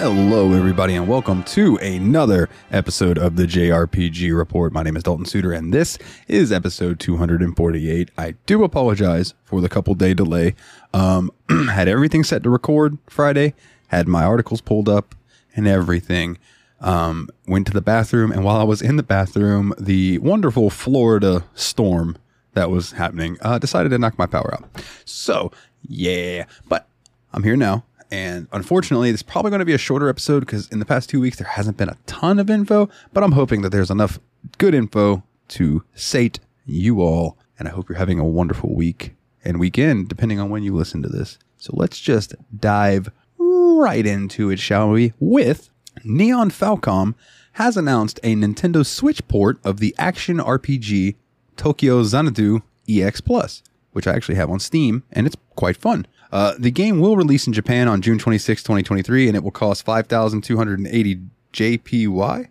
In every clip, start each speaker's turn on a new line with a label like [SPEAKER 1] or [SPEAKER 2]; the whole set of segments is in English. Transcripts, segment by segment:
[SPEAKER 1] Hello, everybody, and welcome to another episode of the JRPG Report. My name is Dalton Suter, and this is episode 248. I do apologize for the couple day delay. Um, had everything set to record Friday, had my articles pulled up and everything. Um, went to the bathroom, and while I was in the bathroom, the wonderful Florida storm that was happening uh, decided to knock my power out. So, yeah, but I'm here now. And unfortunately, it's probably going to be a shorter episode because in the past two weeks, there hasn't been a ton of info, but I'm hoping that there's enough good info to sate you all. And I hope you're having a wonderful week and weekend, depending on when you listen to this. So let's just dive right into it, shall we? With Nihon Falcom has announced a Nintendo Switch port of the action RPG Tokyo Xanadu EX Plus, which I actually have on Steam, and it's quite fun. Uh, the game will release in Japan on June 26, 2023, and it will cost 5,280 JPY,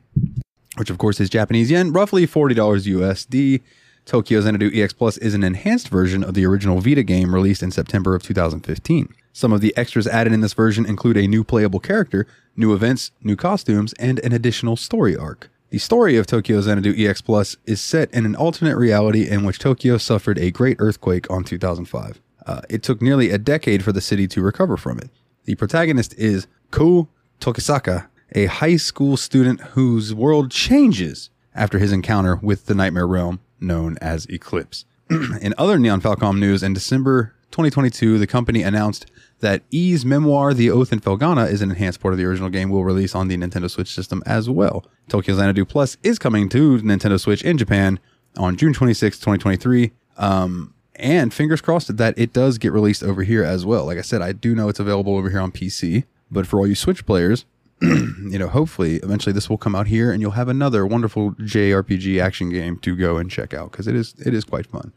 [SPEAKER 1] which of course is Japanese yen, roughly $40 USD. Tokyo Xanadu EX Plus is an enhanced version of the original Vita game released in September of 2015. Some of the extras added in this version include a new playable character, new events, new costumes, and an additional story arc. The story of Tokyo Xanadu EX Plus is set in an alternate reality in which Tokyo suffered a great earthquake on 2005. Uh, it took nearly a decade for the city to recover from it. The protagonist is Ko Tokisaka, a high school student whose world changes after his encounter with the Nightmare Realm known as Eclipse. in other Nihon Falcom news, in December 2022, the company announced that Ys Memoire, The Oath in Felghana, is an enhanced port of the original game, will release on the Nintendo Switch system as well. Tokyo Xanadu Plus is coming to Nintendo Switch in Japan on June 26, 2023. Um, and fingers crossed that it does get released over here as well. Like I said, I do know it's available over here on PC, but for all you Switch players, you know, hopefully eventually this will come out here and you'll have another wonderful JRPG action game to go and check out because it is it is quite fun.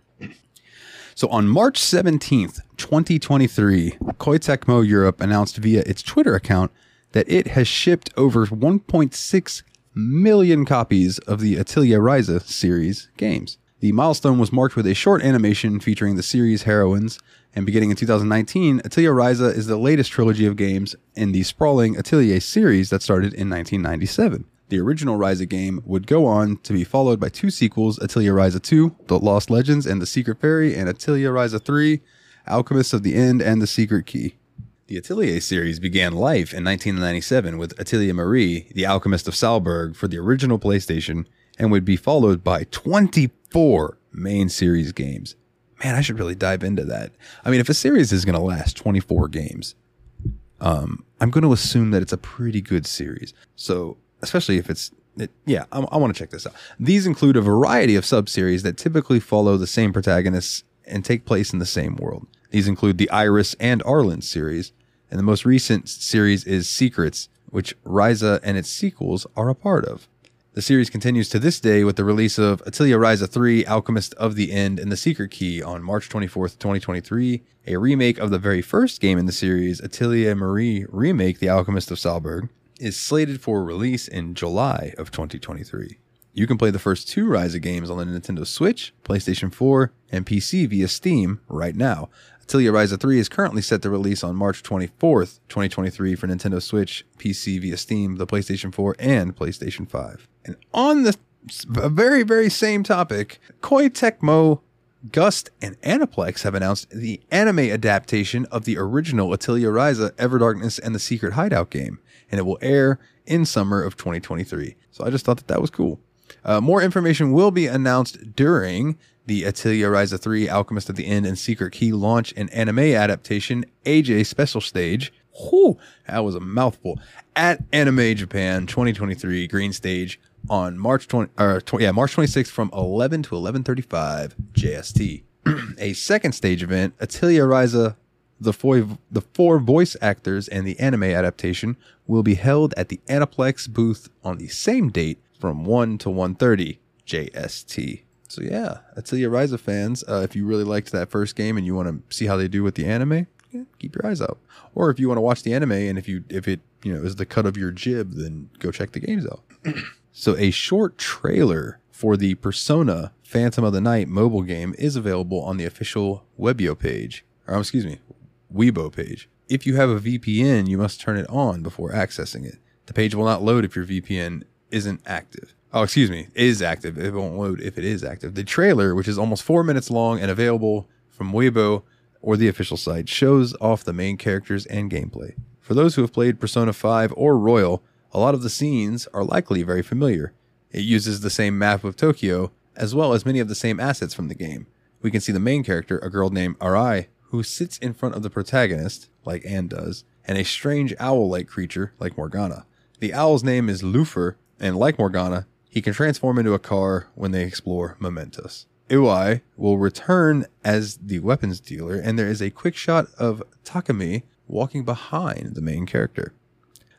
[SPEAKER 1] So on March 17th, 2023, Koei Tecmo Europe announced via its Twitter account that it has shipped over 1.6 million copies of the Atelier Ryza series games. The milestone was marked with a short animation featuring the series heroines, and beginning in 2019, Atelier Ryza is the latest trilogy of games in the sprawling Atelier series that started in 1997. The original Ryza game would go on to be followed by two sequels Atelier Ryza 2, The Lost Legends and the Secret Fairy, and Atelier Ryza 3, Alchemists of the End and the Secret Key. The Atelier series began life in 1997 with Atelier Marie, The Alchemist of Salburg for the original PlayStation, and would be followed by 24 main series games. Man, I should really dive into that. I mean, if a series is going to last 24 games, um, I'm going to assume that it's a pretty good series. So, especially if it's it, yeah, I, I want to check this out. These include a variety of sub-series that typically follow the same protagonists and take place in the same world. These include the Iris and Arland series, and the most recent series is Secrets, which Ryza and its sequels are a part of. The series continues to this day with the release of Atelier Ryza 3, Alchemist of the End, and The Secret Key on March 24th, 2023. A remake of the very first game in the series, Atelier Marie Remake The Alchemist of Salburg, is slated for release in July of 2023. You can play the first two Ryza games on the Nintendo Switch, PlayStation 4, and PC via Steam right now. Atelier Ryza 3 is currently set to release on March 24th, 2023 for Nintendo Switch, PC via Steam, the PlayStation 4, and PlayStation 5. And on the very, very same topic, Koei Tecmo, Gust, and Aniplex have announced the anime adaptation of the original Atelier Ryza, Everdarkness, and the Secret Hideout game, and it will air in summer of 2023. So I just thought that that was cool. Uh, more information will be announced during the Atelier Ryza 3 Alchemist of the End and Secret Key launch and anime adaptation AJ Special Stage. Whew, that was a mouthful. At Anime Japan 2023 Green Stage on March 20 or 20, yeah, March 26th from 11 to 11:35 JST. a second stage event, Atelier Ryza the four, the four voice actors and the anime adaptation will be held at the Aniplex booth on the same date from 1 to 1.30 JST. So yeah, Atelier Ryza fans, uh, if you really liked that first game and you want to see how they do with the anime, yeah, keep your eyes out. Or if you want to watch the anime and if you if it you know is the cut of your jib, then go check the games out. so a short trailer for the Persona Phantom of the Night mobile game is available on the official Webio page, or excuse me, Weibo page. if you have a VPN, you must turn it on before accessing it. The page will not load if your VPN isn't active. Oh, excuse me, is active. It won't load if it is active. The trailer, which is almost four minutes long and available from Weibo or the official site, shows off the main characters and gameplay. For those who have played Persona 5 or Royal, a lot of the scenes are likely very familiar. It uses the same map of Tokyo, as well as many of the same assets from the game. We can see the main character, a girl named Arai, who sits in front of the protagonist, like Anne does, and a strange owl like creature, like Morgana. The owl's name is Lufel, and like Morgana, he can transform into a car when they explore Mementos. Iwai will return as the weapons dealer, and there is a quick shot of Takumi walking behind the main character.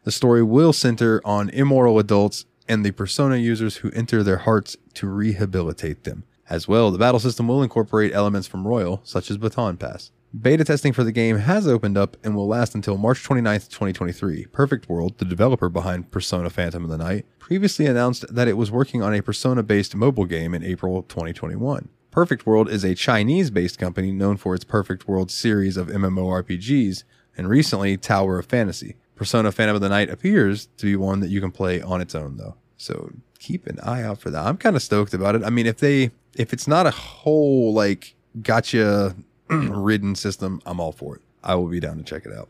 [SPEAKER 1] The story will center on immoral adults and the persona users who enter their hearts to rehabilitate them. As well, the battle system will incorporate elements from Royal, such as Baton Pass. Beta testing for the game has opened up and will last until March 29th, 2023. Perfect World, the developer behind Persona Phantom of the Night, previously announced that it was working on a Persona based mobile game in April 2021. Perfect World is a Chinese based company known for its Perfect World series of MMORPGs and recently Tower of Fantasy. Persona Phantom of the Night appears to be one that you can play on its own though. So keep an eye out for that. I'm kind of stoked about it. I mean, if they if it's not a whole like gotcha ridden system, I'm all for it. I will be down to check it out.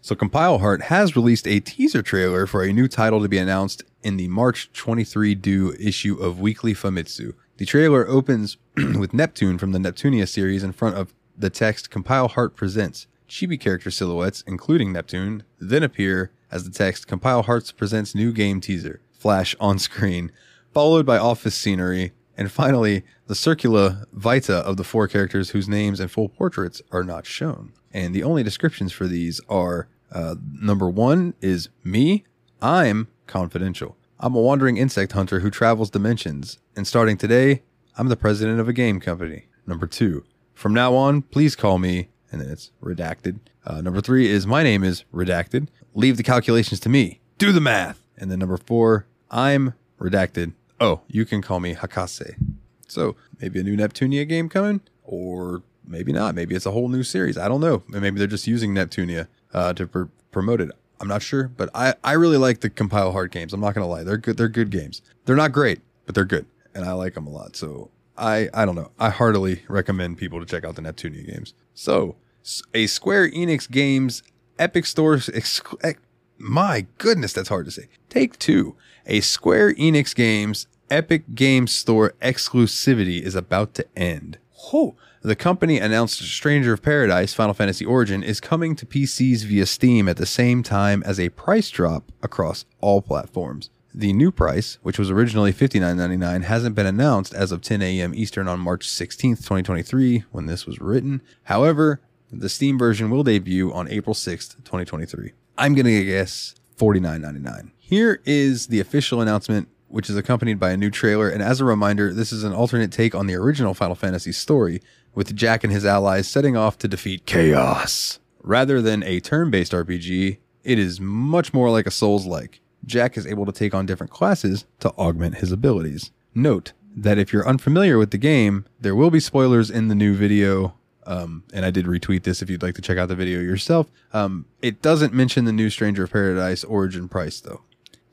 [SPEAKER 1] So Compile Heart has released a teaser trailer for a new title to be announced in the March 23 due issue of Weekly Famitsu. The trailer opens with Neptune from the Neptunia series in front of the text Compile Heart presents. Chibi character silhouettes, including Neptune, then appear as the text Compile Hearts presents new game teaser. Flash on screen, followed by office scenery, and finally, the circula vita of the four characters whose names and full portraits are not shown. And the only descriptions for these are uh, number one is me, I'm confidential. I'm a wandering insect hunter who travels dimensions, and starting today, I'm the president of a game company. Number two, from now on, please call me, and then it's redacted. Uh, number three is my name is redacted. Leave the calculations to me. Do the math. And then number four, I'm redacted. Oh, you can call me Hakase. So maybe a new Neptunia game coming, or maybe not. Maybe it's a whole new series. I don't know. Maybe they're just using Neptunia uh, to pr- promote it. I'm not sure, but I, I really like the Compile Heart games. I'm not gonna lie, they're good. They're good games. They're not great, but they're good, and I like them a lot. So I I don't know. I heartily recommend people to check out the Neptunia games. So a Square Enix Games Epic Store. Exc- my goodness, that's hard to say. Take two. A Square Enix Games Epic Games Store exclusivity is about to end. Oh, the company announced Stranger of Paradise Final Fantasy Origin is coming to PCs via Steam at the same time as a price drop across all platforms. The new price, which was originally $59.99, hasn't been announced as of 10 a.m. Eastern on March 16th, 2023, when this was written. However, the Steam version will debut on April 6th, 2023. I'm going to guess $49.99. Here is the official announcement which is accompanied by a new trailer. And as a reminder, this is an alternate take on the original Final Fantasy story, with Jack and his allies setting off to defeat chaos. Rather than a turn based RPG, it is much more like a Souls like. Jack is able to take on different classes to augment his abilities. Note that if you're unfamiliar with the game, there will be spoilers in the new video. Um, and I did retweet this if you'd like to check out the video yourself. Um, it doesn't mention the new Stranger of Paradise origin price, though.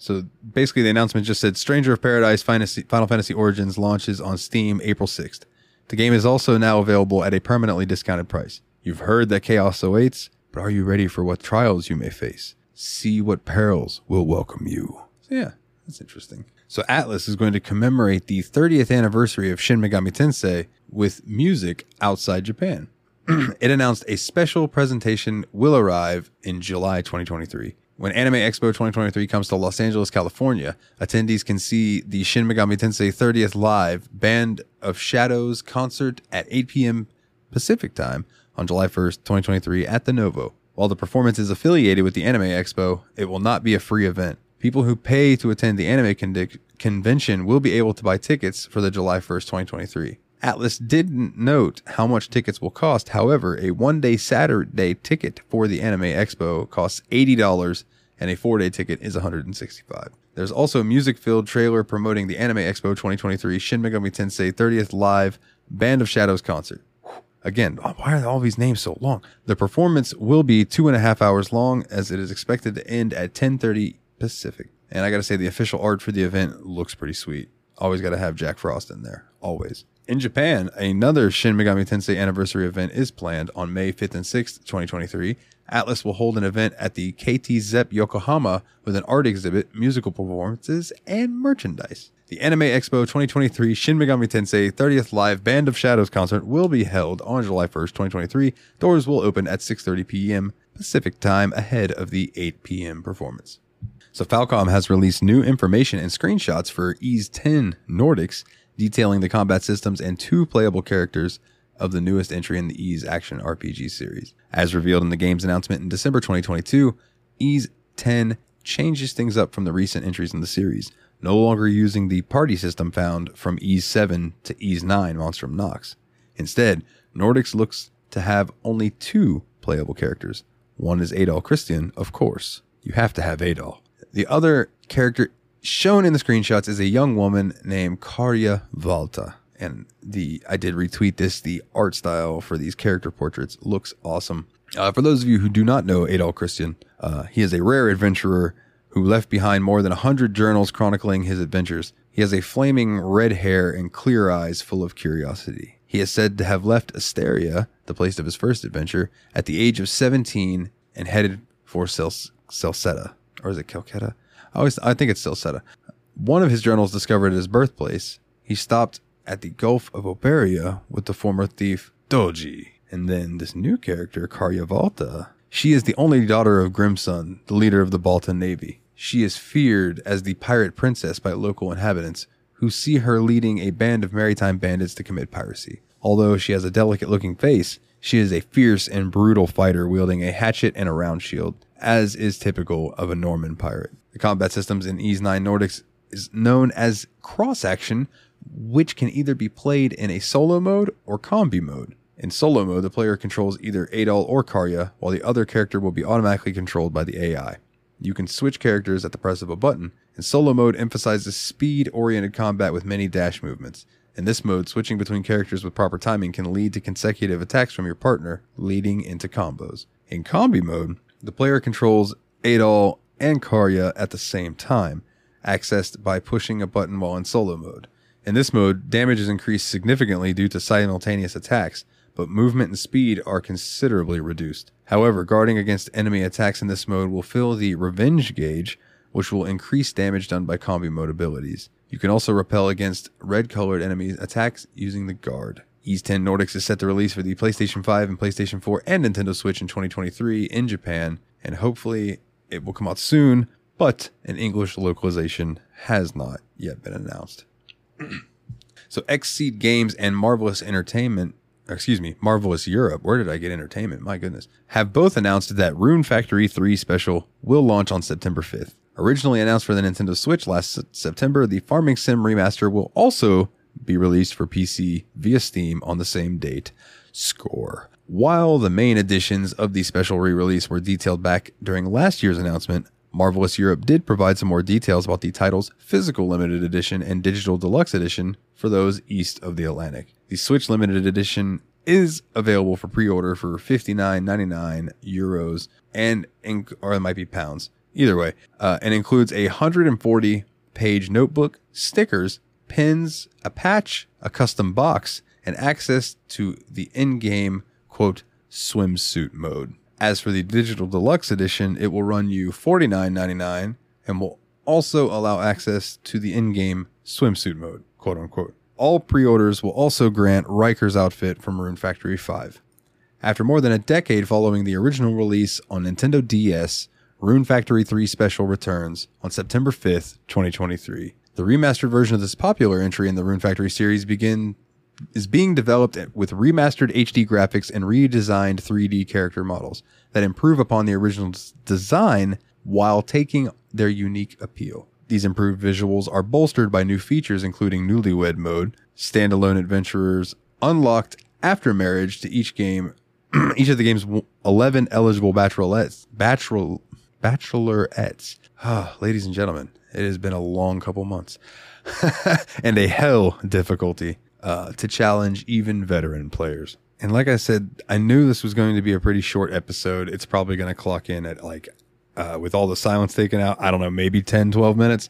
[SPEAKER 1] So basically, the announcement just said Stranger of Paradise Final Fantasy Origins launches on Steam April 6th. The game is also now available at a permanently discounted price. You've heard that chaos awaits, but are you ready for what trials you may face? See what perils will welcome you. So yeah, that's interesting. So Atlus is going to commemorate the 30th anniversary of Shin Megami Tensei with music outside Japan. it announced a special presentation will arrive in July 2023. When Anime Expo 2023 comes to Los Angeles, California, attendees can see the Shin Megami Tensei 30th Live Band of Shadows concert at 8 p.m. Pacific time on July 1st, 2023 at the Novo. While the performance is affiliated with the Anime Expo, it will not be a free event. People who pay to attend the anime con- convention will be able to buy tickets for the July 1st, 2023. Atlus didn't note how much tickets will cost. However, a one day Saturday ticket for the Anime Expo costs $80 and a four day ticket is $165. There's also a music filled trailer promoting the Anime Expo 2023 Shin Megami Tensei 30th Live Band of Shadows concert. Again, why are all these names so long? The performance will be two and a half hours long, as it is expected to end at 10:30 Pacific. And I got to say, the official art for the event looks pretty sweet. Always got to have Jack Frost in there. Always. In Japan, another Shin Megami Tensei anniversary event is planned on May 5th and 6th, 2023. Atlus will hold an event at the KT Zepp Yokohama with an art exhibit, musical performances, and merchandise. The Anime Expo 2023 Shin Megami Tensei 30th Live Band of Shadows concert will be held on July 1st, 2023. Doors will open at 6:30 p.m. Pacific time ahead of the 8 p.m. performance. So Falcom has released new information and screenshots for Ys 10 Nordics detailing the combat systems and two playable characters of the newest entry in the Ys action RPG series. As revealed in the game's announcement in December 2022, Ys 10 changes things up from the recent entries in the series, no longer using the party system found from Ys 7 to Ys 9 Monstrum Nox. Instead, Nordics looks to have only two playable characters. One is Adol Christin, of course. You have to have Adol. The other character shown in the screenshots is a young woman named Karja Balta. And the I did retweet this. The art style for these character portraits looks awesome. Uh, for those of you who do not know Adol Christin, uh, he is a rare adventurer who left behind more than a hundred journals chronicling his adventures. He has a flaming red hair and clear eyes full of curiosity. He is said to have left Esteria, the place of his first adventure, at the age of 17 and headed for Cel- Celceta. Or is it Calcutta? I always I think it's Celceta. One of his journals discovered his birthplace. He stopped at the Gulf of Oberia with the former thief Dogi. And then this new character, Karja Balta, she is the only daughter of Grimson, the leader of the Baltan Navy. She is feared as the pirate princess by local inhabitants, who see her leading a band of maritime bandits to commit piracy. Although she has a delicate looking face, she is a fierce and brutal fighter wielding a hatchet and a round shield, as is typical of a Norman pirate. The combat systems in Ys 9 Nordics is known as cross action, which can either be played in a solo mode or combi mode. In solo mode, the player controls either Adol or Karja, while the other character will be automatically controlled by the AI. You can switch characters at the press of a button, and solo mode emphasizes speed oriented combat with many dash movements. In this mode, switching between characters with proper timing can lead to consecutive attacks from your partner, leading into combos. In combi mode, the player controls Adol and Karja at the same time, accessed by pushing a button while in solo mode. In this mode, damage is increased significantly due to simultaneous attacks, but movement and speed are considerably reduced. However, guarding against enemy attacks in this mode will fill the revenge gauge, which will increase damage done by combi mode abilities. You can also repel against red colored enemies attacks using the guard. Ys 10 Nordics is set to release for the PlayStation 5 and PlayStation 4 and Nintendo Switch in 2023 in Japan, and hopefully it will come out soon, but an English localization has not yet been announced. so Xseed Games and Marvelous Entertainment, excuse me, Marvelous Europe, where did I get entertainment? My goodness, have both announced that Rune Factory 3 Special will launch on September 5th. Originally announced for the Nintendo Switch last September, the Farming Sim remaster will also be released for PC via Steam on the same date. Score. While the main editions of the special re release were detailed back during last year's announcement, Marvelous Europe did provide some more details about the title's physical limited edition and digital deluxe edition for those east of the Atlantic. The Switch limited edition is available for pre-order for 59.99 euros and inc- or it might be pounds either way uh, and includes a 140 page notebook stickers pins a patch a custom box and access to the in-game quote swimsuit mode. As for the digital deluxe edition it will run you $49.99 and will also allow access to the in-game swimsuit mode quote unquote. All pre-orders will also grant Riker's outfit from Rune Factory 5 after more than a decade following the original release on Nintendo DS, Rune Factory 3 Special returns on September 5th, 2023. The remastered version of this popular entry in the Rune Factory series begin is being developed with remastered HD graphics and redesigned 3D character models that improve upon the original design while taking their unique appeal. These improved visuals are bolstered by new features including newlywed mode, standalone adventurers unlocked after marriage to each game each of the game's 11 eligible bachelorettes bachelor bachelorettes ah, ladies and gentlemen it has been a long couple months and a hell difficulty uh, to challenge even veteran players And like I said, I knew this was going to be a pretty short episode. It's probably going to clock in at like, uh, with all the silence taken out, I don't know, maybe 10, 12 minutes.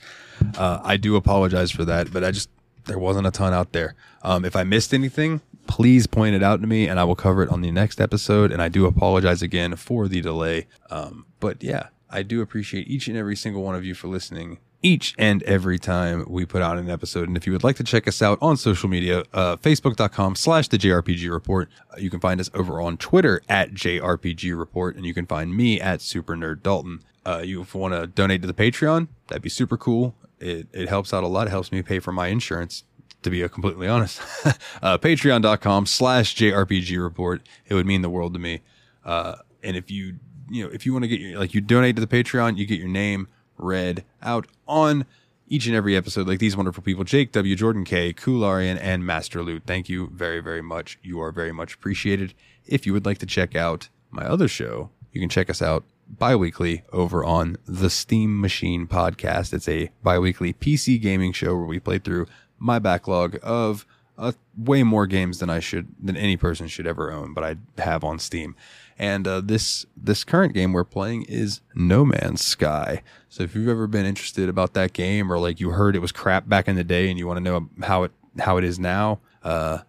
[SPEAKER 1] Uh, I do apologize for that, but I just, there wasn't a ton out there. Um, if I missed anything, please point it out to me and I will cover it on the next episode. And I do apologize again for the delay. Um, but yeah, I do appreciate each and every single one of you for listening each and every time we put out an episode. And if you would like to check us out on social media, uh, facebook.com slash the JRPG report. Uh, you can find us over on Twitter at JRPG report and you can find me at super nerd Dalton. Uh, you want to donate to the Patreon, that'd be super cool. It, it helps out a lot. It helps me pay for my insurance to be completely honest. uh, Patreon.com slash JRPG report. It would mean the world to me. Uh, and if you, you know, if you want to get your, like you donate to the Patreon, you get your name read out on each and every episode, like these wonderful people Jake W., Jordan K., Kularian, and MasterLoot. Thank you very, very much. You are very much appreciated. If you would like to check out my other show, you can check us out bi weekly over on the Steam Machine podcast. It's a bi weekly PC gaming show where we play through my backlog of uh, way more games than I should, than any person should ever own, but I have on Steam. And uh, this this current game we're playing is No Man's Sky. So if you've ever been interested about that game, or like you heard it was crap back in the day, and you want to know how it how it is now, uh,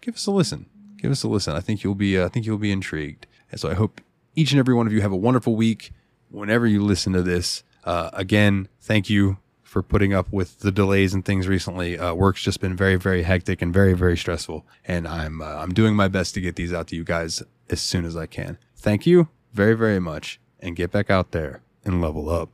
[SPEAKER 1] give us a listen. Give us a listen. I think you'll be uh, I think you'll be intrigued. And so I hope each and every one of you have a wonderful week. Whenever you listen to this, uh, again, thank you for putting up with the delays and things recently. Uh, work's just been very, very hectic and very, very stressful. And I'm uh, I'm doing my best to get these out to you guys as soon as I can. Thank you very, very much, and get back out there and level up.